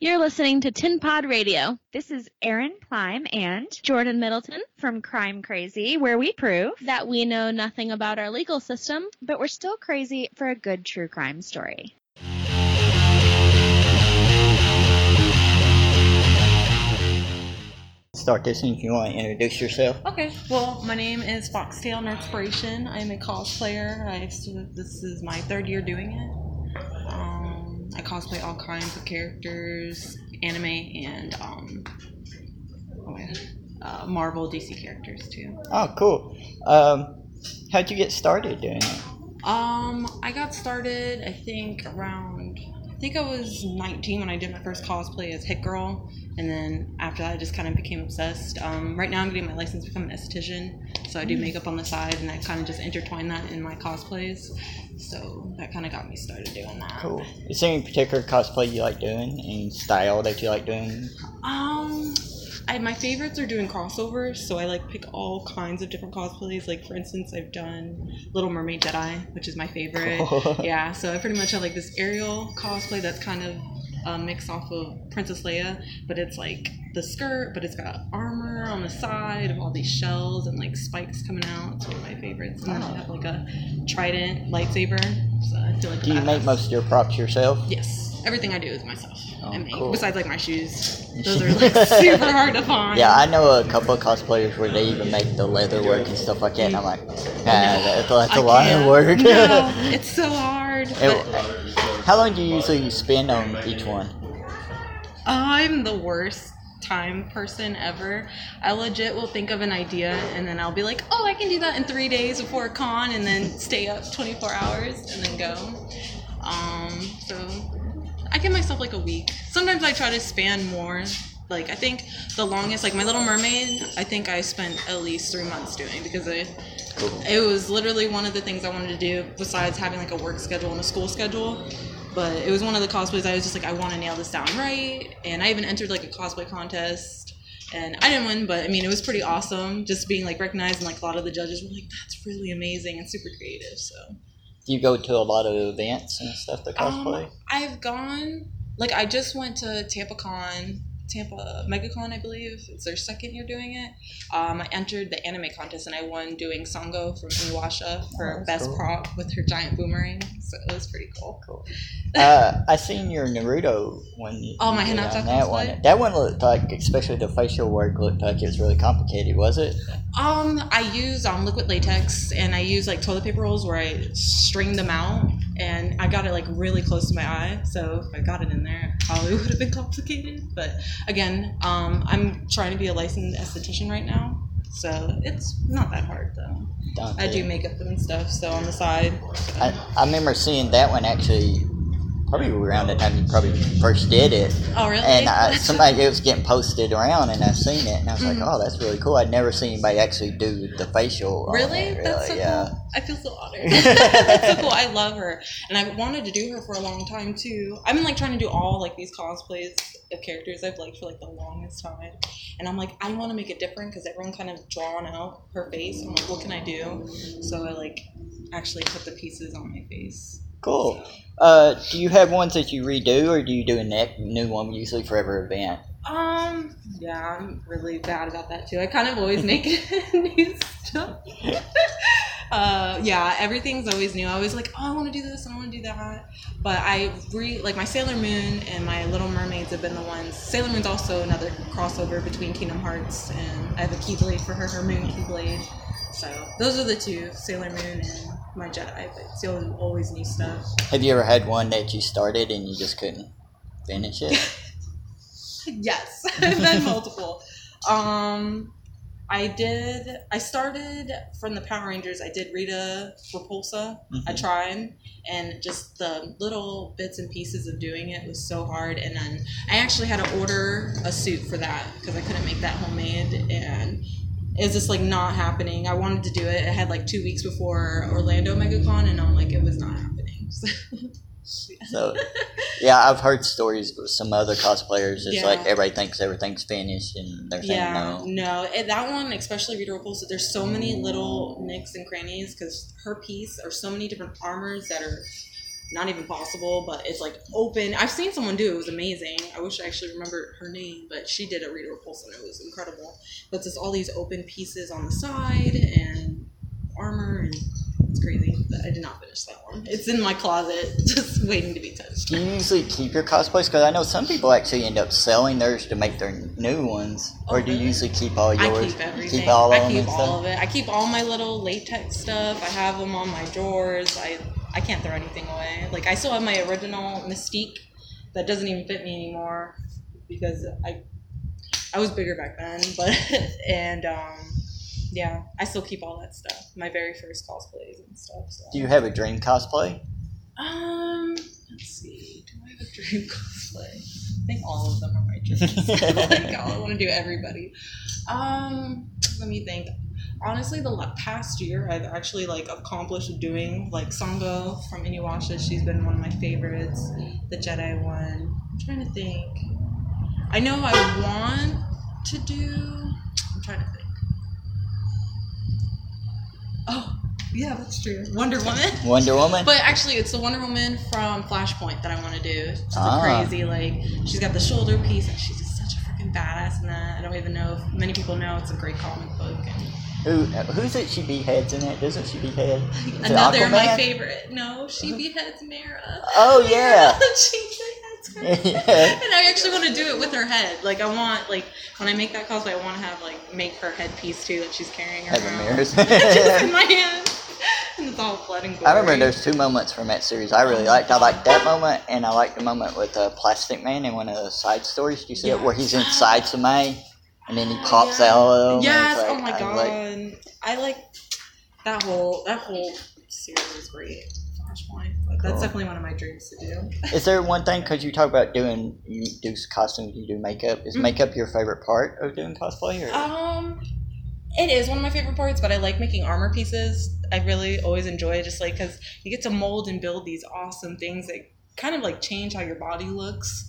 You're listening to Tin Pod Radio. This is Erin Klein and Jordan Middleton, from Crime Crazy, where we prove that we know nothing about our legal system. but we're still crazy for a good true crime story. Start this and if you want to introduce yourself. Okay, well, my name is Foxtale Nerdspiration. I am a cosplayer. I this is my third year doing it. Um, I cosplay all kinds of characters, anime and um, oh my God, uh, Marvel, DC characters too. Oh, cool. Um, how'd you get started doing it? Um, I got started, I think, around. I think I was 19 when I did my first cosplay as Hit Girl, and then after that, I just kind of became obsessed. Um, right now, I'm getting my license to become an esthetician, so I do makeup on the side, and I kind of just intertwine that in my cosplays. So that kind of got me started doing that. Cool. Is there any particular cosplay you like doing? Any style that you like doing? Um, I, my favorites are doing crossovers, so I like pick all kinds of different cosplays. Like for instance, I've done Little Mermaid Jedi, which is my favorite. Yeah, so I pretty much have like this Ariel cosplay that's kind of uh, mixed off of Princess Leia, but it's like the skirt, but it's got armor on the side of all these shells and like spikes coming out. It's one of my favorites. And then I have like a trident lightsaber. So I feel like Do you make most of your props yourself? Yes, everything I do is myself. Oh, make. cool. Besides like my shoes, those are like super hard to find. Yeah, I know a couple of cosplayers where they even make the leather work and stuff like that, and I'm like, ah, that's, that's a lot of work. no, it's so hard. It- how long do you usually spend on each one? I'm the worst time person ever. I legit will think of an idea and then I'll be like, oh, I can do that in three days before a con, and then stay up 24 hours and then go. Um, so I give myself like a week. Sometimes I try to span more. Like I think the longest, like my Little Mermaid, I think I spent at least three months doing because I it was literally one of the things I wanted to do besides having like a work schedule and a school schedule. But it was one of the cosplays I was just like, I want to nail this down right. And I even entered like a cosplay contest. And I didn't win, but I mean, it was pretty awesome just being like recognized. And like a lot of the judges were like, that's really amazing and super creative. So Do you go to a lot of events and stuff to cosplay? um, I've gone, like, I just went to TampaCon, Tampa MegaCon, I believe. It's their second year doing it. Um, I entered the anime contest and I won doing Sango from Inuyasha for Oh, best cool. prop with her giant boomerang. So it was pretty cool. Cool. uh, I seen your Naruto one. you- Oh, my Hinata that one. That one looked like, especially the facial work looked like it was really complicated. Was it? Um, I use um, liquid latex and I use like toilet paper rolls where I string them out and I got it like really close to my eye. So if I got it in there, it probably would have been complicated. But again, um, I'm trying to be a licensed esthetician right now. So it's not that hard though. I do makeup and stuff, so on the side. so- I, I remember seeing that one actually, probably around the time you probably first did it. oh really? And I, somebody it was getting posted around, and I seen it, and I was like, Mhm. "Oh, that's really cool." I'd never seen anybody actually do the facial. Really? it, That's so yeah. cool. I feel so honored. That's so cool. I love her, and I wanted to do her for a long time too. I've been like trying to do all like these cosplays of characters I've liked for like the longest time, and I'm like, I want to make it different because everyone kind of drawn out her face. I'm like, what can I do? So I like actually put the pieces on my face. Cool. Uh, do you have ones that you redo, or do you do a ne- new one usually for every event? Um, yeah, I'm really bad about that too. I kind of always make new stuff. uh, yeah, everything's always new. I always like, oh, I want to do this and I want to do that. But I re like my Sailor Moon and my Little Mermaids have been the ones. Sailor Moon's also another crossover between Kingdom Hearts and I have a Keyblade for her, her Moon Keyblade. So those are the two, Sailor Moon and my Jedi. But it's always, always new stuff. Have you ever had one that you started and you just couldn't finish it? yes, I've done multiple. Um, I did. I started from the Power Rangers. I did Rita Repulsa. I Mhm. tried, and just the little bits and pieces of doing it was so hard. And then I actually had to order a suit for that because I couldn't make that homemade, and it was just like not happening. I wanted to do it. It had like two weeks before Orlando MegaCon, and I'm like, it was not happening. So, yeah, I've heard stories with some other cosplayers. It's Yeah. like everybody thinks everything's finished, and they're saying Yeah, no. no, and that one, especially Rita Repulsa, there's so many little nicks and crannies because her piece are so many different armors that are not even possible, but it's like open. I've seen someone do it. It was amazing. I wish I actually remembered her name, but she did a Rita Repulsa and it was incredible. But just all these open pieces on the side and armor and it's crazy. But I did not finish that one. It's in my closet, just waiting to be touched. Do you usually keep your cosplays? Because I know some people actually end up selling theirs to make their new ones. Or do you usually keep all yours? I keep everything. Keep all of I keep all stuff? of it. I keep all my little latex stuff. I have them on my drawers. I I can't throw anything away. Like I still have my original Mystique that doesn't even fit me anymore because I I was bigger back then, but and um yeah, I still keep all that stuff. My very first cosplays and stuff. So. Do you have a dream cosplay? Um, let's see. Do I have a dream cosplay? I think all of them are my dreams. like, I want to do everybody. Um, let me think. Honestly, the past year, I've actually like accomplished doing like Sango from Inuyasha. She's been one of my favorites. The Jedi one. I'm trying to think. I know I want to do. I'm trying to think. Oh, yeah, that's true. Wonder Woman. Wonder Woman? But actually, it's the Wonder Woman from Flashpoint that I want to do. She's Ah. a crazy, like, she's got the shoulder piece, and she's just such a freaking badass in that. I don't even know if many people know it's a great comic book. Who, who's it she beheads in it? Doesn't she behead? Another my favorite. No, she beheads Mera. Oh, yeah. she beheads her. yeah. And I actually want to do it with her head. Like, I want, like, when I make that cosplay, I want to have, like, make her headpiece too that she's carrying around. the mirrors. just in my hand. And it's all blood and gore. I remember there's two moments from that series I really liked. I liked that moment, and I liked the moment with uh, Plastic Man in one of the side stories. Do you see it where he's inside somebody, and then he pops Yeah. out of them? and Yes. it's oh my I god. like- I like that whole that whole series is great. Flashpoint. But Cool. That's definitely one of my dreams to do. Is there one thing because you talk about doing you do costumes, you do makeup? Is Mhm. makeup your favorite part of doing cosplay? Or? Um, it is one of my favorite parts, but I like making armor pieces. I really always enjoy it, just like because you get to mold and build these awesome things that kind of like change how your body looks.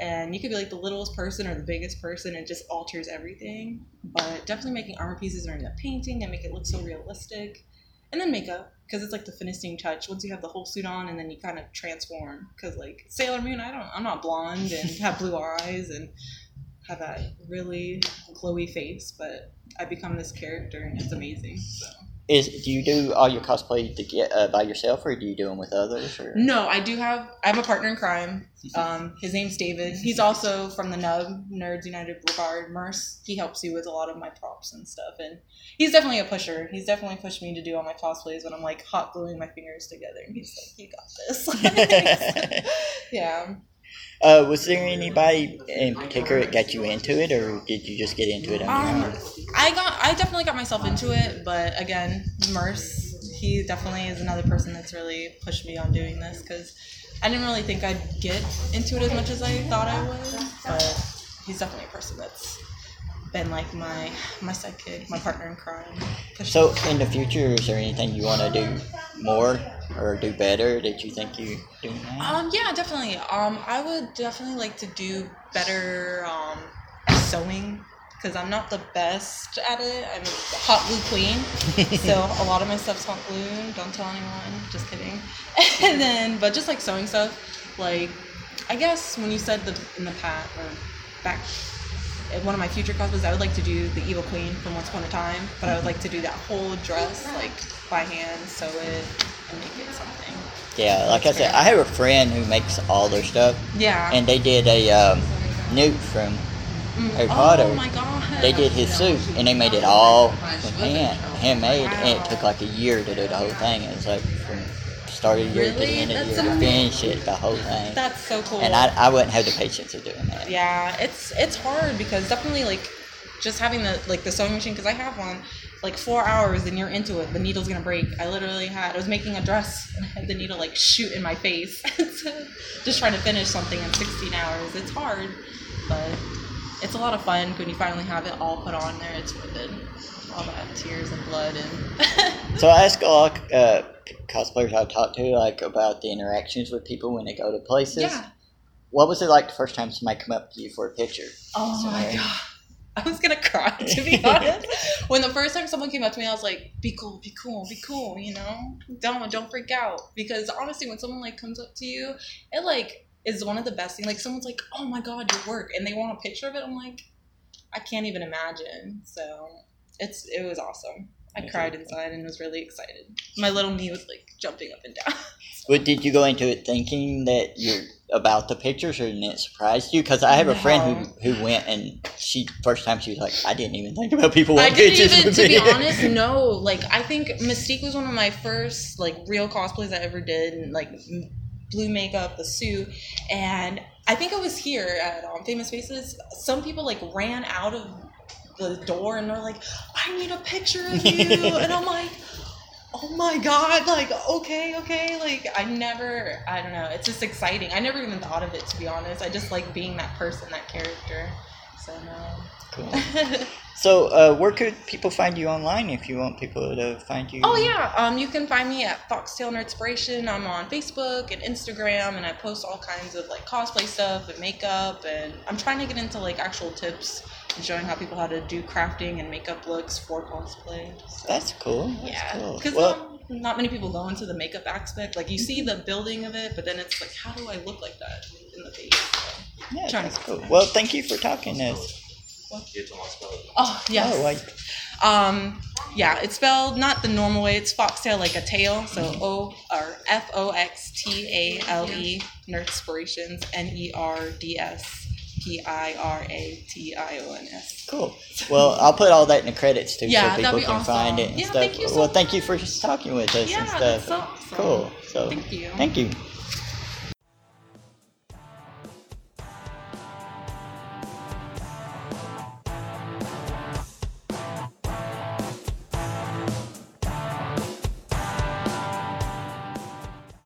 And you could be like the littlest person or the biggest person, it just alters everything. But definitely making armor pieces or the painting and make it look so realistic. And then makeup, because it's like the finishing touch. Once you have the whole suit on, and then you kind of transform. Because like Sailor Moon, I don't, I'm not blonde and have blue eyes and have that really glowy face, but I become this character and it's amazing. So. Is do you do all your cosplay to get uh, by yourself, or do you do them with others? Or No, I do have. I have a partner in crime. Um, his name's David. He's also from the Nub Nerds United Brigade. Merce. He helps you with a lot of my props and stuff, and he's definitely a pusher. He's definitely pushed me to do all my cosplays when I'm like hot gluing my fingers together, and he's like, "You got this." yeah. Uh, was there anybody in particular that got you into it, or did you just get into it on your Um, own? I got I definitely got myself into it, but again, Merce, he definitely is another person that's really pushed me on doing this because I didn't really think I'd get into it as much as I thought I would, but he's definitely a person that's been like my my sidekick, my partner in crime. So, in the future, is there anything you want to do more or do better that you think you do now? Um, yeah, definitely. Um, I would definitely like to do better um, sewing because I'm not the best at it. I'm a hot glue queen, so a lot of my stuff's hot glue. Don't tell anyone. Just kidding. And then, but just like sewing stuff, like I guess when you said the in the past or back. In one of my future cosplays, I would like to do the Evil Queen from Once Upon a Time, but I would like to do that whole dress like by hand, sew it, and make it something. yeah, like I said, I have a friend who makes all their stuff, Yeah. and they did a um, Newt from Mm. Harry Potter. Oh my god. They did his suit, and they made it all with hand, handmade, and it took like a year to do the whole thing. It was like from start of the year to the end of the year to finish it, the whole thing. That's so cool. And I, I wouldn't have the patience of doing that. yeah, it's it's hard because definitely like just having the like the sewing machine because I have one like four hours and you're into it the needle's gonna break. I literally had I was making a dress and I had the needle like shoot in my face. Just trying to finish something in 16 hours. It's hard but it's a lot of fun when you finally have it all put on there. It's worth it. All that tears and blood and So I ask a lot of uh, cosplayers I talk to like about the interactions with people when they go to places. yeah. What was it like the first time somebody come up to you for a picture? oh my Sorry. god I was gonna cry to be honest. when the first time someone came up to me, I was like, "Be cool, be cool, be cool," you know. Don't don't freak out because honestly, when someone like comes up to you, it like is one of the best things. Like someone's like, "Oh my god, your work," and they want a picture of it. I'm like, I can't even imagine. So it's it was awesome. I cried inside and was really excited. My little me was like jumping up and down. But did you go into it thinking that you're about the pictures, or didn't it surprise you? Because I have a friend who who went and she first time she was like, I didn't even think about people I didn't pictures even, to be honest, no. Like, I think Mystique was one of my first like real cosplays I ever did, and like blue makeup, the suit, and I think I was here at um, Famous Faces. Some people like ran out of the door and they're like, "I need a picture of you," and I'm like. Oh my god, like okay, okay, like I never I don't know, it's just exciting. I never even thought of it to be honest. I just like being that person, that character. So Cool. So, uh, where could people find you online if you want people to find you? Oh yeah, um, you can find me at Foxtale Nerdspiration. I'm on Facebook and Instagram, and I post all kinds of like cosplay stuff and makeup. And I'm trying to get into like actual tips and showing how people how to do crafting and makeup looks for cosplay. So, That's cool. That's yeah, cool. because Well, not many people go into the makeup aspect. Like you see the building of it, but then it's like, how do I look like that in the face? So, yeah, that's cool. that. Well, thank you for talking to us. oh yes. Oh, I, Um, yeah, it's spelled not the normal way. It's foxtail like a tail. So O or F O X T A L E Nerdspirations N E R D S P I R A T I O N S. cool. Well, I'll put all that in the credits too, Yeah, so people can find it and Yeah, stuff. thank so well, thank you for talking with us Yeah, and stuff. that's so awesome. Cool. So, Thank you. Thank you.